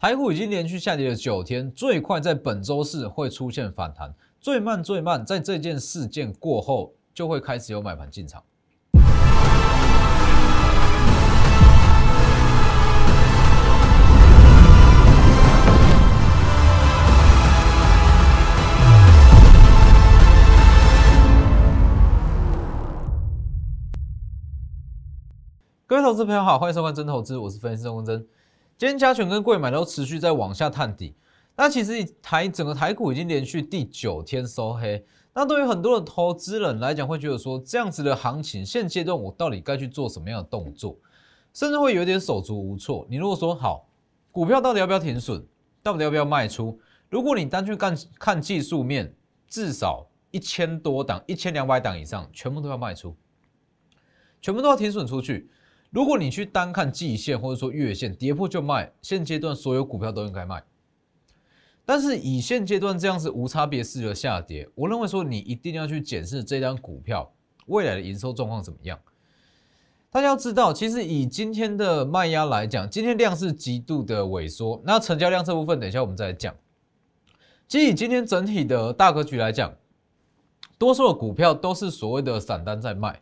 台股已经连续下跌了九天，最快在本周四会出现反弹，最慢最慢在这件事件过后就会开始有买盘进场。各位投资朋友好，欢迎收看真投资，我是分析师钟真。今天加权跟贵买都持续在往下探底，那其实台整个台股已经连续第九天收黑。那对于很多的投资人来讲，会觉得说这样子的行情，现阶段我到底该去做什么样的动作，甚至会有点手足无措。你如果说好，股票到底要不要停损，到底要不要卖出？如果你单去看看技术面，至少一千多档、一千两百档以上，全部都要卖出，全部都要停损出去。如果你去单看季线或者说月线跌破就卖，现阶段所有股票都应该卖。但是以现阶段这样子无差别式的下跌，我认为说你一定要去检视这张股票未来的营收状况怎么样。大家要知道，其实以今天的卖压来讲，今天量是极度的萎缩。那成交量这部分，等一下我们再来讲。其实以今天整体的大格局来讲，多数的股票都是所谓的散单在卖，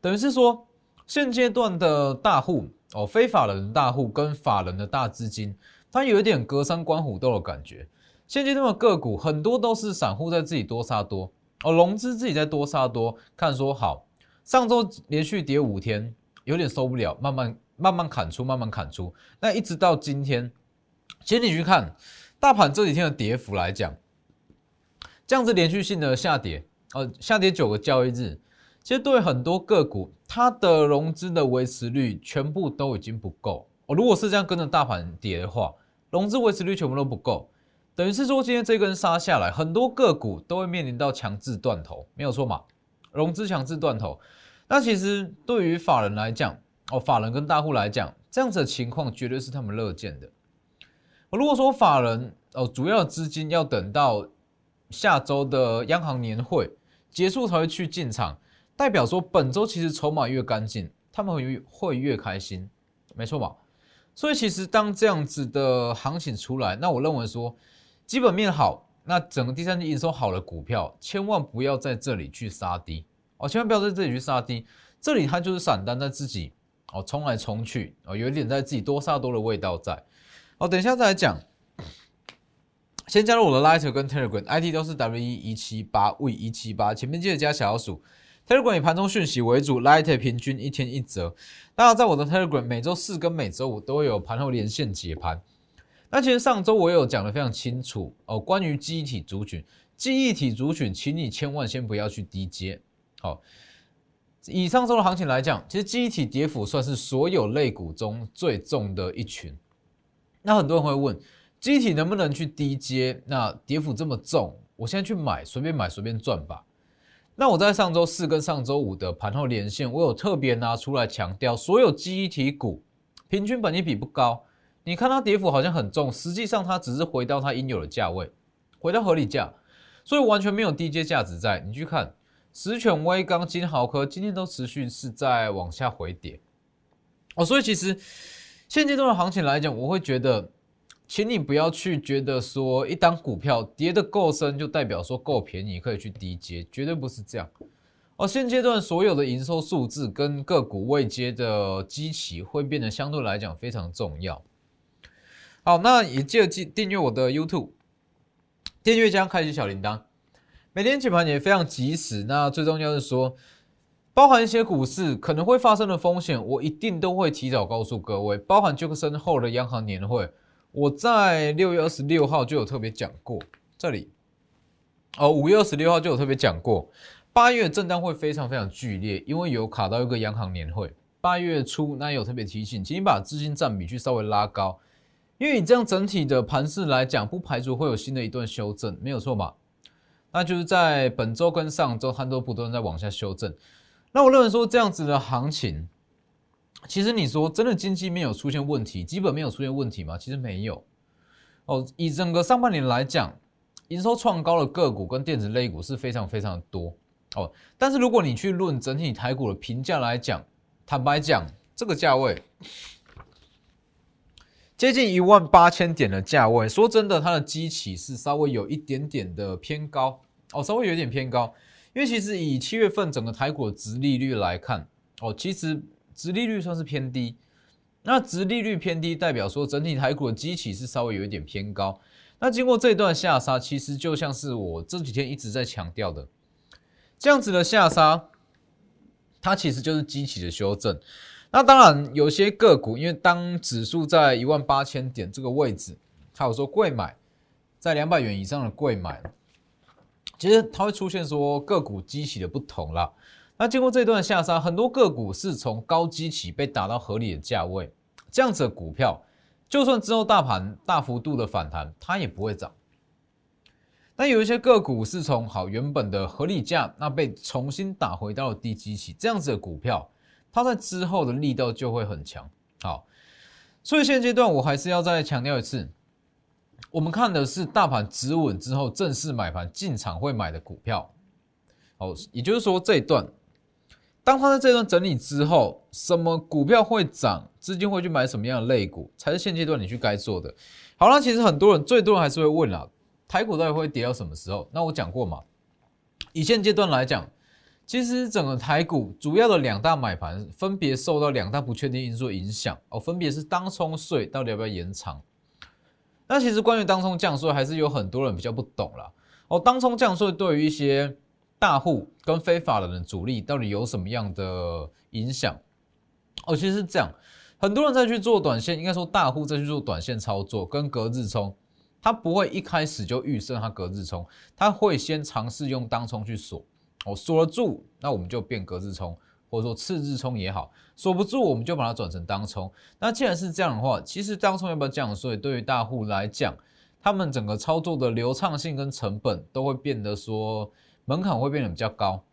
等于是说。现阶段的大户哦，非法人大户跟法人的大资金，它有一点隔山观虎斗的感觉。现阶段的个股很多都是散户在自己多杀多哦，融资自己在多杀多，看说好。上周连续跌五天，有点受不了，慢慢慢慢砍出，慢慢砍出。那一直到今天，其实你去看大盘这几天的跌幅来讲，这样子连续性的下跌，呃，下跌九个交易日。其实对很多个股，它的融资的维持率全部都已经不够哦。如果是这样跟着大盘跌的话，融资维持率全部都不够，等于是说今天这根杀下来，很多个股都会面临到强制断头，没有错嘛？融资强制断头，那其实对于法人来讲，哦，法人跟大户来讲，这样子的情况绝对是他们乐见的。如果说法人哦，主要资金要等到下周的央行年会结束才会去进场。代表说，本周其实筹码越干净，他们会越会越开心，没错吧？所以其实当这样子的行情出来，那我认为说，基本面好，那整个第三季营收好的股票，千万不要在这里去杀低哦，千万不要在这里去杀低，这里它就是散单在自己哦冲来冲去哦，有一点在自己多杀多的味道在。哦，等一下再来讲，先加入我的 Lighter 跟 Telegram，ID 都是 W 一一七八 V 一七八，前面记得加小老鼠。Telegram 以盘中讯息为主，Light 平均一天一折。当然，在我的 Telegram 每周四跟每周五都有盘后连线解盘。那其实上周我有讲的非常清楚哦，关于记忆体族群，记忆体族群，请你千万先不要去低接。好，以上周的行情来讲，其实记忆体跌幅算是所有类股中最重的一群。那很多人会问，记忆体能不能去低接？那跌幅这么重，我现在去买，随便买随便赚吧。那我在上周四跟上周五的盘后连线，我有特别拿出来强调，所有记忆体股平均本益比不高，你看它跌幅好像很重，实际上它只是回到它应有的价位，回到合理价，所以完全没有低阶价值在。你去看十全威刚、金豪科今天都持续是在往下回跌哦，所以其实现阶段的行情来讲，我会觉得。请你不要去觉得说一档股票跌得够深，就代表说够便宜可以去低接，绝对不是这样。而现阶段所有的营收数字跟个股未接的基期会变得相对来讲非常重要。好，那也记得订订阅我的 YouTube，订阅加开启小铃铛，每天解盘也非常及时。那最重要是说，包含一些股市可能会发生的风险，我一定都会提早告诉各位，包含杰克森后的央行年会。我在六月二十六号就有特别讲过，这里哦，五月二十六号就有特别讲过，八月震荡会非常非常剧烈，因为有卡到一个央行年会。八月初那有特别提醒，请你把资金占比去稍微拉高，因为你这样整体的盘势来讲，不排除会有新的一段修正，没有错吧？那就是在本周跟上周，它都不断在往下修正。那我认为说这样子的行情。其实你说真的经济没有出现问题，基本没有出现问题吗？其实没有。哦，以整个上半年来讲，营收创高的个股跟电子类股是非常非常多。哦，但是如果你去论整体台股的评价来讲，坦白讲，这个价位，接近一万八千点的价位。说真的，它的基期是稍微有一点点的偏高哦，稍微有点偏高。因为其实以七月份整个台股的殖利率来看，哦，其实殖利率算是偏低。那殖利率偏低，代表说整体台股的基期是稍微有一点偏高。那经过这段下杀，其实就像是我这几天一直在强调的，这样子的下杀，它其实就是基期的修正。那当然，有些个股，因为当指数在一万八千点这个位置，还有说贵买在两百元以上的贵买，其实它会出现说个股基期的不同啦。那经过这段下杀，很多个股是从高基起被打到合理的价位，这样子的股票。就算之后大盘大幅度的反弹，它也不会涨。那有一些个股是从好原本的合理价，那被重新打回到低基期，这样子的股票，它在之后的力道就会很强。好，所以现阶段我还是要再强调一次，我们看的是大盘止稳之后正式买盘进场会买的股票。好，也就是说这一段。当它在这段整理之后，什么股票会涨，资金会去买什么样的类股，才是现阶段你去该做的。好了，其实很多人，最多人还是会问了，台股到底会跌到什么时候？那我讲过嘛，以现阶段来讲，其实整个台股主要的两大买盘，分别受到两大不确定因素影响哦，分别是当冲税到底要不要延长。那其实关于当冲降税，还是有很多人比较不懂了哦。当冲降税对于一些大户跟非法人的主力到底有什么样的影响？哦，其实是这样，很多人在去做短线，应该说大户在去做短线操作跟隔日冲，他不会一开始就预设他隔日冲，他会先尝试用当冲去锁，哦，锁得住，那我们就变隔日冲，或者说次日冲也好，锁不住，我们就把它转成当冲。那既然是这样的话，其实当冲要不要降税，对于大户来讲，他们整个操作的流畅性跟成本都会变得说。门槛会变得比较高，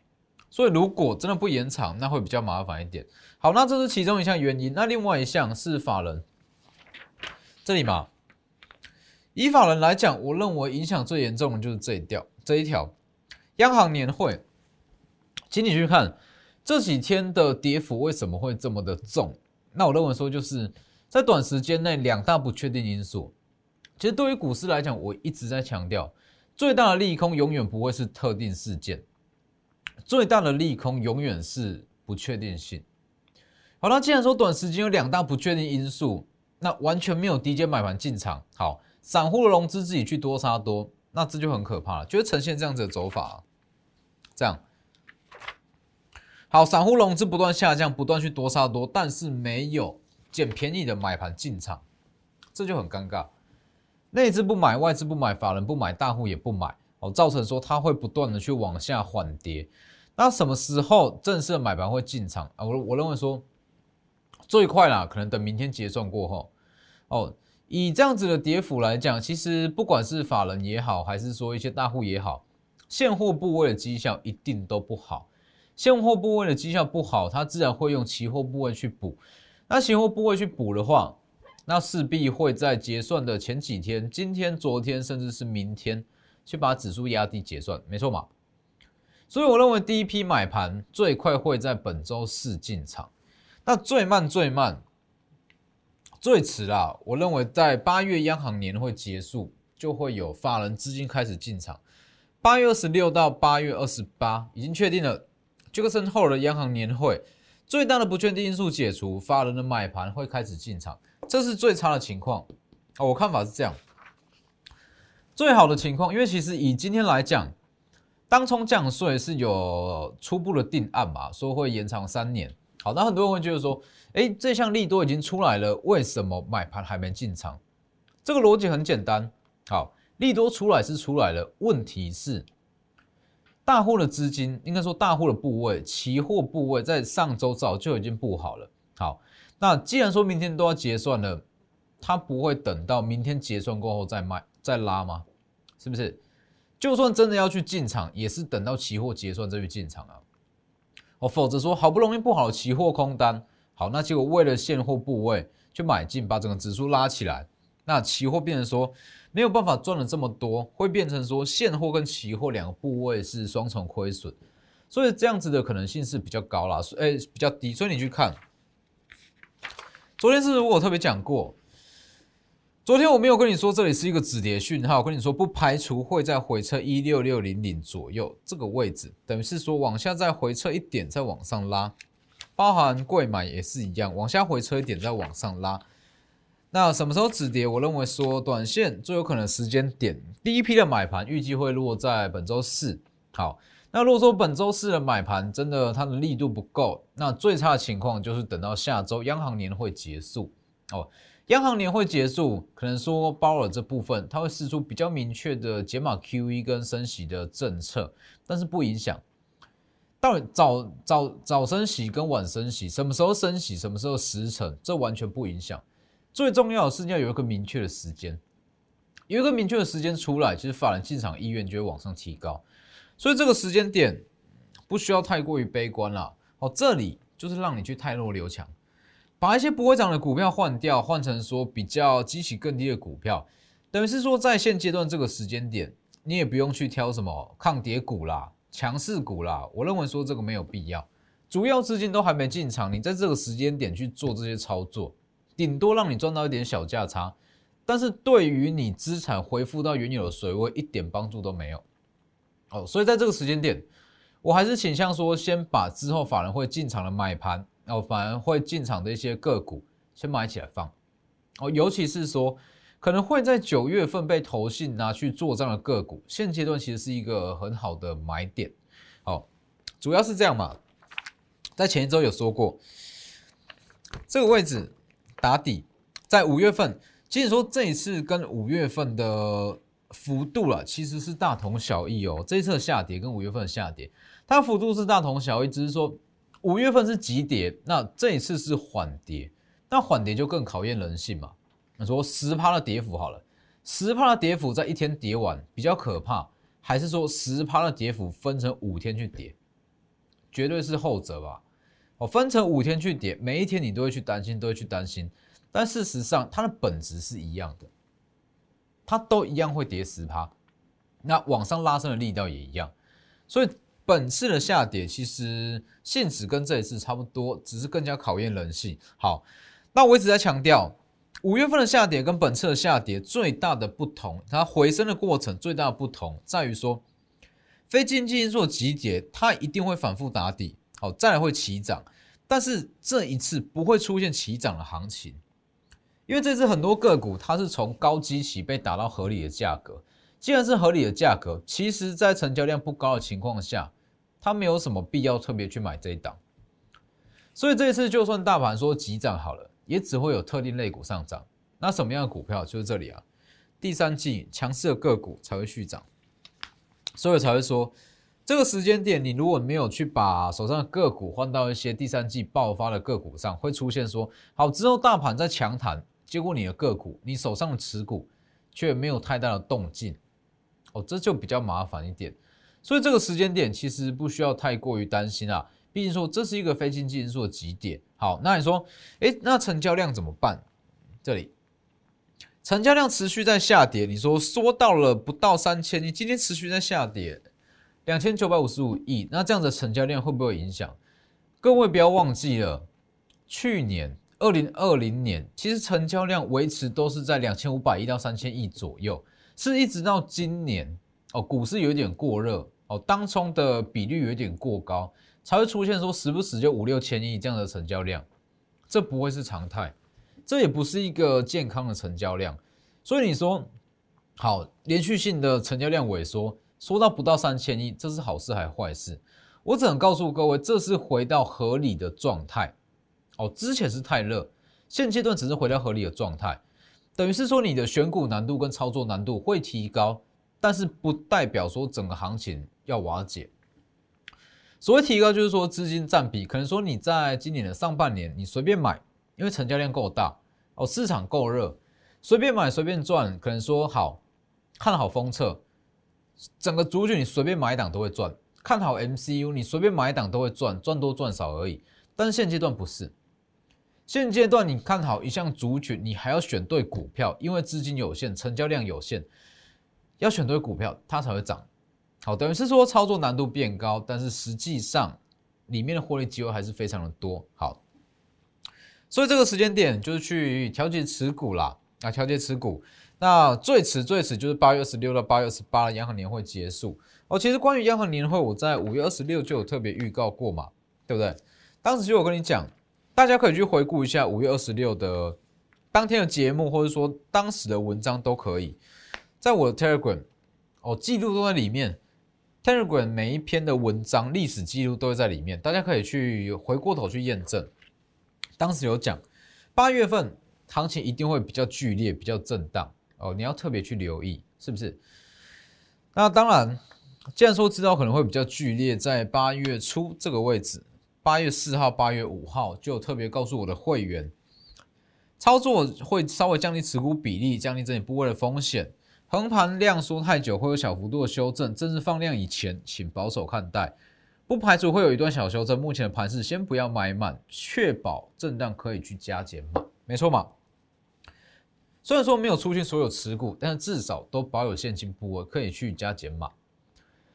所以如果真的不延长，那会比较麻烦一点。好，那这是其中一项原因。那另外一项是法人这里嘛？以法人来讲，我认为影响最严重的就是这一条，这一条央行年会，请你去看这几天的跌幅为什么会这么的重？那我认为说就是在短时间内两大不确定因素。其实对于股市来讲，我一直在强调。最大的利空永远不会是特定事件，最大的利空永远是不确定性。好那既然说短时间有两大不确定因素，那完全没有低阶买盘进场，好，散户的融资自己去多杀多，那这就很可怕了，就会呈现这样子的走法。这样，好，散户融资不断下降，不断去多杀多，但是没有捡便宜的买盘进场，这就很尴尬。内资不买，外资不买，法人不买，大户也不买，哦，造成说它会不断的去往下缓跌。那什么时候正式的买盘会进场啊？我我认为说最快啦，可能等明天结算过后。哦，以这样子的跌幅来讲，其实不管是法人也好，还是说一些大户也好，现货部位的绩效一定都不好。现货部位的绩效不好，它自然会用期货部位去补。那期货部位去补的话，那势必会在结算的前几天，今天、昨天，甚至是明天，去把指数压低结算，没错嘛？所以我认为第一批买盘最快会在本周四进场，那最慢、最慢、最迟啦，我认为在八月央行年会结束，就会有法人资金开始进场。八月二十六到八月二十八已经确定了，这个身后的央行年会最大的不确定因素解除，法人的买盘会开始进场。这是最差的情况啊！我看法是这样，最好的情况，因为其实以今天来讲，当冲降税是有初步的定案嘛，说会延长三年。好，那很多人会觉得说，哎，这项利多已经出来了，为什么买盘还没进场？这个逻辑很简单，好，利多出来是出来了，问题是大户的资金，应该说大户的部位，期货部位在上周早就已经布好了，好。那既然说明天都要结算了，他不会等到明天结算过后再卖再拉吗？是不是？就算真的要去进场，也是等到期货结算再去进场啊。哦，否则说好不容易不好期货空单，好，那结果为了现货部位去买进，把整个指数拉起来，那期货变成说没有办法赚了这么多，会变成说现货跟期货两个部位是双重亏损，所以这样子的可能性是比较高啦，所比较低，所以你去看。昨天是我特别讲过，昨天我没有跟你说这里是一个止跌讯号，跟你说不排除会在回撤一六六零零左右这个位置，等于是说往下再回撤一点，再往上拉，包含贵买也是一样，往下回撤一点，再往上拉。那什么时候止跌？我认为说短线最有可能时间点，第一批的买盘预计会落在本周四。好，那如果说本周四的买盘真的它的力度不够，那最差的情况就是等到下周央行年会结束哦。央行年会结束，可能说包尔这部分，它会试出比较明确的解码 QE 跟升息的政策，但是不影响。到底早早早升息跟晚升息，什么时候升息，什么时候时程，这完全不影响。最重要的是要有一个明确的时间，有一个明确的时间出来，其实法人进场意愿就会往上提高。所以这个时间点不需要太过于悲观了。哦，这里就是让你去太弱留强。把一些不会涨的股票换掉，换成说比较激起更低的股票，等于是说在现阶段这个时间点，你也不用去挑什么抗跌股啦、强势股啦。我认为说这个没有必要，主要资金都还没进场，你在这个时间点去做这些操作，顶多让你赚到一点小价差，但是对于你资产恢复到原有的水位一点帮助都没有。哦，所以在这个时间点，我还是倾向说先把之后法人会进场的买盘。哦，反而会进场的一些个股，先买起来放。哦，尤其是说可能会在九月份被投信拿去做账的个股，现阶段其实是一个很好的买点。好，主要是这样嘛，在前一周有说过，这个位置打底，在五月份，其实说这一次跟五月份的幅度了，其实是大同小异哦。这一次的下跌跟五月份的下跌，它幅度是大同小异，只是说。五月份是急跌，那这一次是缓跌，那缓跌就更考验人性嘛。你说十趴的跌幅好了，十趴的跌幅在一天跌完比较可怕，还是说十趴的跌幅分成五天去跌？绝对是后者吧。哦，分成五天去跌，每一天你都会去担心，都会去担心。但事实上，它的本质是一样的，它都一样会跌十趴，那往上拉升的力道也一样，所以。本次的下跌其实性质跟这一次差不多，只是更加考验人性。好，那我一直在强调，五月份的下跌跟本次的下跌最大的不同，它回升的过程最大的不同在于说，非经济因素急跌，它一定会反复打底，好，再来会起涨，但是这一次不会出现起涨的行情，因为这次很多个股它是从高基期被打到合理的价格。既然是合理的价格，其实，在成交量不高的情况下，它没有什么必要特别去买这一档。所以这一次，就算大盘说急涨好了，也只会有特定类股上涨。那什么样的股票？就是这里啊，第三季强势的个股才会续涨。所以才会说，这个时间点，你如果没有去把手上的个股换到一些第三季爆发的个股上，会出现说，好之后大盘在强弹，结果你的个股，你手上的持股却没有太大的动静。哦，这就比较麻烦一点，所以这个时间点其实不需要太过于担心啊。毕竟说这是一个非经济因素的极点。好，那你说，哎，那成交量怎么办？这里成交量持续在下跌，你说缩到了不到三千，你今天持续在下跌，两千九百五十五亿，那这样的成交量会不会影响？各位不要忘记了，去年二零二零年其实成交量维持都是在两千五百亿到三千亿左右。是一直到今年哦，股市有一点过热哦，当冲的比率有点过高，才会出现说时不时就五六千亿这样的成交量，这不会是常态，这也不是一个健康的成交量。所以你说好，连续性的成交量萎缩，缩到不到三千亿，这是好事还是坏事？我只能告诉各位，这是回到合理的状态哦。之前是太热，现阶段只是回到合理的状态。等于是说，你的选股难度跟操作难度会提高，但是不代表说整个行情要瓦解。所谓提高，就是说资金占比，可能说你在今年的上半年，你随便买，因为成交量够大哦，市场够热，随便买随便赚。可能说好看好封测，整个族群你随便买一档都会赚；看好 MCU，你随便买一档都会赚，赚多赚少而已。但是现阶段不是。现阶段你看好一项族群，你还要选对股票，因为资金有限，成交量有限，要选对股票，它才会涨。好，等于是说操作难度变高，但是实际上里面的获利机会还是非常的多。好，所以这个时间点就是去调节持股啦。啊调节持股。那最迟最迟就是八月二十六到八月二十八的央行年会结束哦。其实关于央行年会，我在五月二十六就有特别预告过嘛，对不对？当时就有跟你讲，大家可以去回顾一下五月二十六的当天的节目，或者说当时的文章都可以，在我的 Telegram 哦，记录都在里面。Telegram 每一篇的文章历史记录都会在里面，大家可以去回过头去验证。当时有讲，八月份行情一定会比较剧烈，比较震荡。哦，你要特别去留意，是不是？那当然，既然说知道可能会比较剧烈，在八月初这个位置，八月四号、八月五号就特别告诉我的会员，操作会稍微降低持股比例，降低整体部位的风险。横盘量缩太久会有小幅度的修正，正式放量以前，请保守看待，不排除会有一段小修正。目前的盘势先不要买满，确保震荡可以去加减码，没错嘛？虽然说没有出现所有持股，但是至少都保有现金部位，可以去加减码。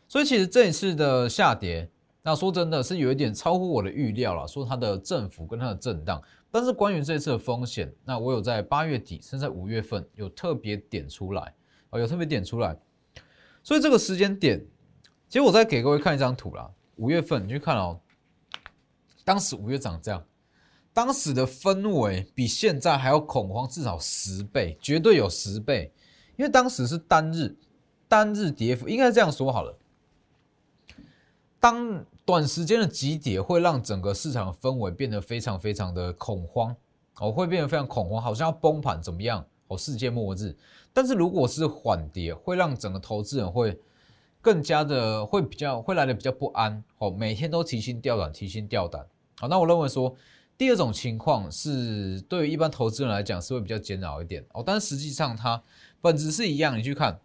所以其实这一次的下跌，那说真的是有一点超乎我的预料了。说它的振幅跟它的震荡，但是关于这次的风险，那我有在八月底甚至在五月份有特别点出来，哦，有特别点出来。所以这个时间点，其实我再给各位看一张图啦。五月份你去看哦，当时五月涨这样。当时的氛围比现在还要恐慌，至少十倍，绝对有十倍。因为当时是单日单日跌幅，应该这样说好了。当短时间的急跌会让整个市场的氛围变得非常非常的恐慌，哦，会变得非常恐慌，好像要崩盘怎么样？哦，世界末日。但是如果是缓跌，会让整个投资人会更加的会比较会来的比较不安，哦，每天都提心吊胆，提心吊胆。好，那我认为说。第二种情况是，对于一般投资人来讲是会比较煎熬一点哦，但实际上它本质是一样。你去看，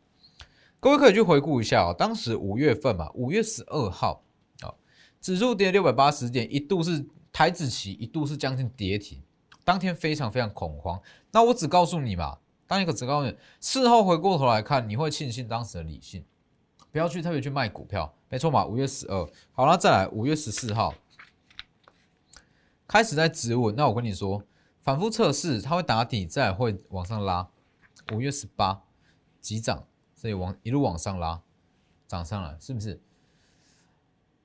各位可以去回顾一下哦，当时五月份嘛，五月十二号，指数跌六百八十点，一度是台子期，一度是将近跌停，当天非常非常恐慌。那我只告诉你嘛，当一个只告诉你，事后回过头来看，你会庆幸当时的理性，不要去特别去卖股票，没错嘛。五月十二，好了，再来五月十四号。开始在止稳，那我跟你说，反复测试，它会打底，再会往上拉。五月十八急涨，所以往一路往上拉，涨上来，是不是？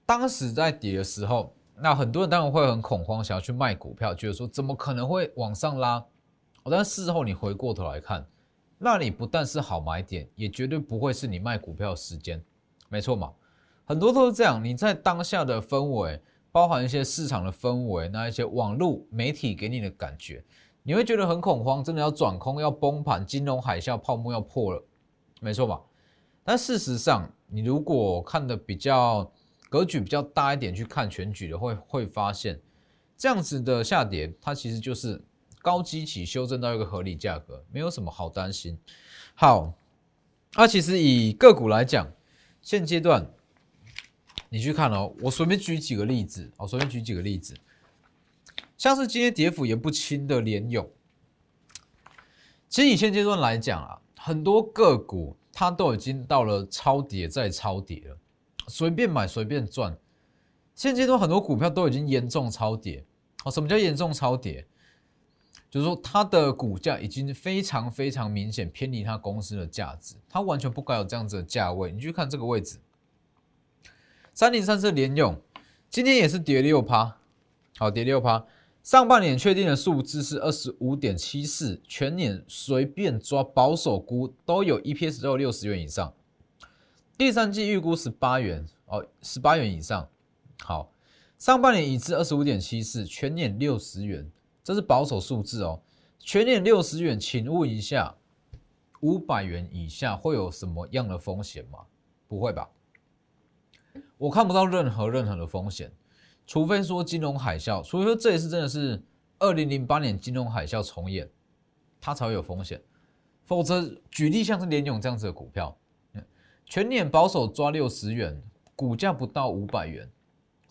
当时在跌的时候，那很多人当然会很恐慌，想要去卖股票，觉得说怎么可能会往上拉？但事后你回过头来看，那里不但是好买点，也绝对不会是你卖股票的时间，没错嘛？很多都是这样，你在当下的氛围。包含一些市场的氛围，那一些网络媒体给你的感觉，你会觉得很恐慌，真的要转空，要崩盘，金融海啸泡沫要破了，没错吧？但事实上，你如果看的比较格局比较大一点，去看全局的，会会发现，这样子的下跌，它其实就是高基起修正到一个合理价格，没有什么好担心。好，那其实以个股来讲，现阶段。你去看哦，我随便举几个例子哦，随便举几个例子，像是今天跌幅也不轻的联勇，其实以现阶段来讲啊，很多个股它都已经到了超跌再超跌了，随便买随便赚。现阶段很多股票都已经严重超跌，哦，什么叫严重超跌？就是说它的股价已经非常非常明显偏离它公司的价值，它完全不该有这样子的价位。你去看这个位置。三零三四联用，今天也是跌六趴，好跌六趴。上半年确定的数字是二十五点七四，全年随便抓保守估都有 EPS 都有六十元以上。第三季预估十八元哦，十八元以上。好，上半年已至二十五点七四，全年六十元，这是保守数字哦。全年六十元，请问一下，五百元以下会有什么样的风险吗？不会吧？我看不到任何任何的风险，除非说金融海啸，除非说这一次真的是二零零八年金融海啸重演，它才会有风险。否则，举例像是联勇这样子的股票，全年保守抓六十元，股价不到五百元，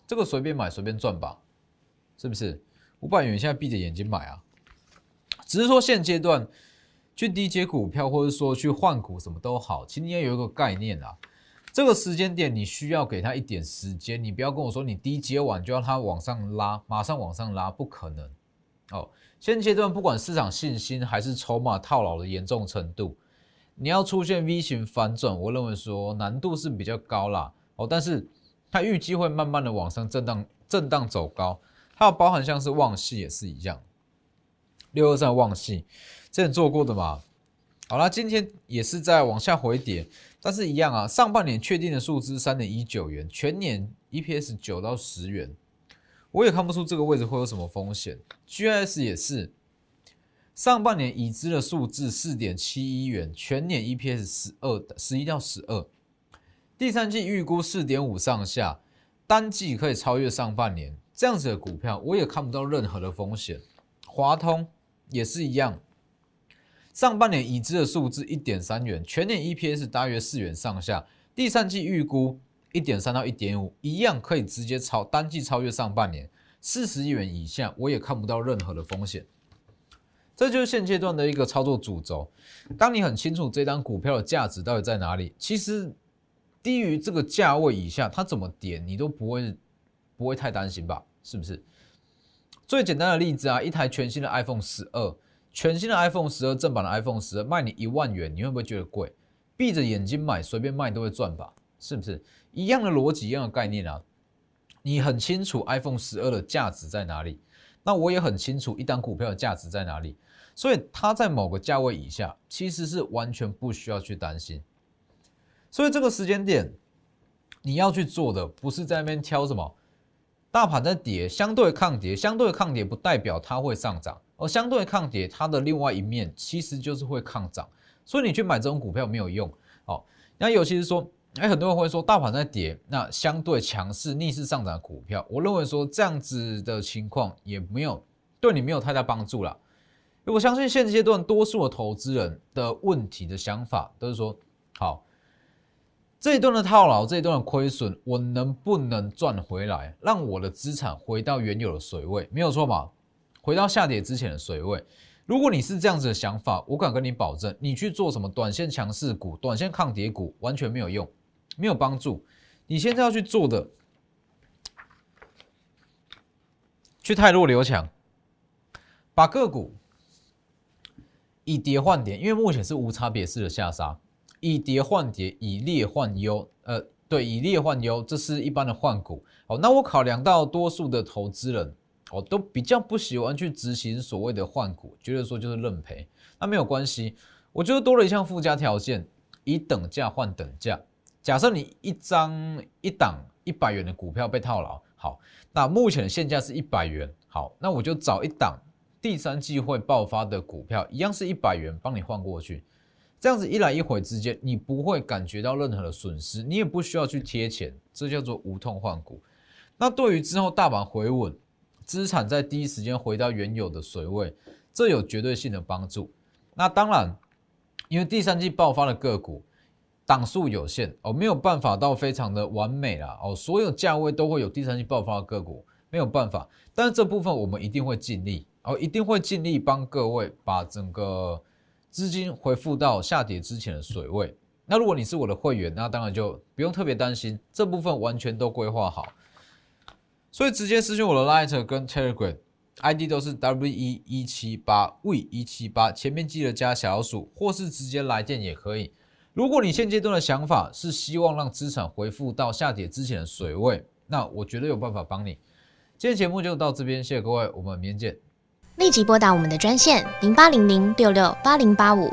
这个随便买随便赚吧，是不是？五百元现在闭着眼睛买啊，只是说现阶段去低接股票，或者说去换股什么都好，其实你要有一个概念啊。这个时间点你需要给他一点时间，你不要跟我说你低接完就要它往上拉，马上往上拉，不可能，哦，现阶段不管市场信心还是筹码套牢的严重程度，你要出现 V 型反转，我认为说难度是比较高啦。哦，但是它预计会慢慢的往上震荡，震荡走高。还有包含像是旺系也是一样，六二三旺系之前做过的嘛。好了，今天也是在往下回跌，但是一样啊。上半年确定的数字三点一九元，全年 EPS 九到十元，我也看不出这个位置会有什么风险。GIS 也是，上半年已知的数字四点七一元，全年 EPS 十二十一到十二，第三季预估四点五上下，单季可以超越上半年，这样子的股票我也看不到任何的风险。华通也是一样。上半年已知的数字一点三元，全年 EPS 大约四元上下，第三季预估一点三到一点五，一样可以直接超单季超越上半年四十亿元以下，我也看不到任何的风险。这就是现阶段的一个操作主轴。当你很清楚这张股票的价值到底在哪里，其实低于这个价位以下，它怎么跌你都不会不会太担心吧？是不是？最简单的例子啊，一台全新的 iPhone 十二。全新的 iPhone 十二正版的 iPhone 十二卖你一万元，你会不会觉得贵？闭着眼睛买，随便卖都会赚吧？是不是一样的逻辑，一样的概念啊？你很清楚 iPhone 十二的价值在哪里，那我也很清楚一单股票的价值在哪里，所以它在某个价位以下，其实是完全不需要去担心。所以这个时间点，你要去做的不是在那边挑什么大盘在跌，相对抗跌，相对抗跌不代表它会上涨。而相对抗跌，它的另外一面其实就是会抗涨，所以你去买这种股票没有用。哦，那尤其是说，哎，很多人会说大盘在跌，那相对强势逆势上涨的股票，我认为说这样子的情况也没有对你没有太大帮助了。我相信现阶段多数的投资人的问题的想法都是说，好，这一段的套牢，这一段的亏损，我能不能赚回来，让我的资产回到原有的水位，没有错吧？回到下跌之前的水位，如果你是这样子的想法，我敢跟你保证，你去做什么短线强势股、短线抗跌股完全没有用，没有帮助。你现在要去做的，去太弱留强，把个股以跌换跌，因为目前是无差别式的下杀，以跌换跌，以劣换优，呃，对，以劣换优，这是一般的换股。哦，那我考量到多数的投资人。我都比较不喜欢去执行所谓的换股，觉得说就是认赔，那没有关系。我觉得多了一项附加条件，以等价换等价。假设你一张一档一百元的股票被套牢，好，那目前的现价是一百元，好，那我就找一档第三季会爆发的股票，一样是一百元，帮你换过去。这样子一来一回之间，你不会感觉到任何的损失，你也不需要去贴钱，这叫做无痛换股。那对于之后大盘回稳，资产在第一时间回到原有的水位，这有绝对性的帮助。那当然，因为第三季爆发的个股档数有限哦，没有办法到非常的完美啦哦。所有价位都会有第三季爆发的个股，没有办法。但是这部分我们一定会尽力哦，一定会尽力帮各位把整个资金回复到下跌之前的水位。那如果你是我的会员，那当然就不用特别担心，这部分完全都规划好。所以直接私信我的 Light 跟 Telegram ID 都是 W 一一七八 V 一七八，前面记得加小老鼠，或是直接来电也可以。如果你现阶段的想法是希望让资产恢复到下跌之前的水位，那我绝对有办法帮你。今天节目就到这边，谢谢各位，我们明天见。立即拨打我们的专线零八零零六六八零八五。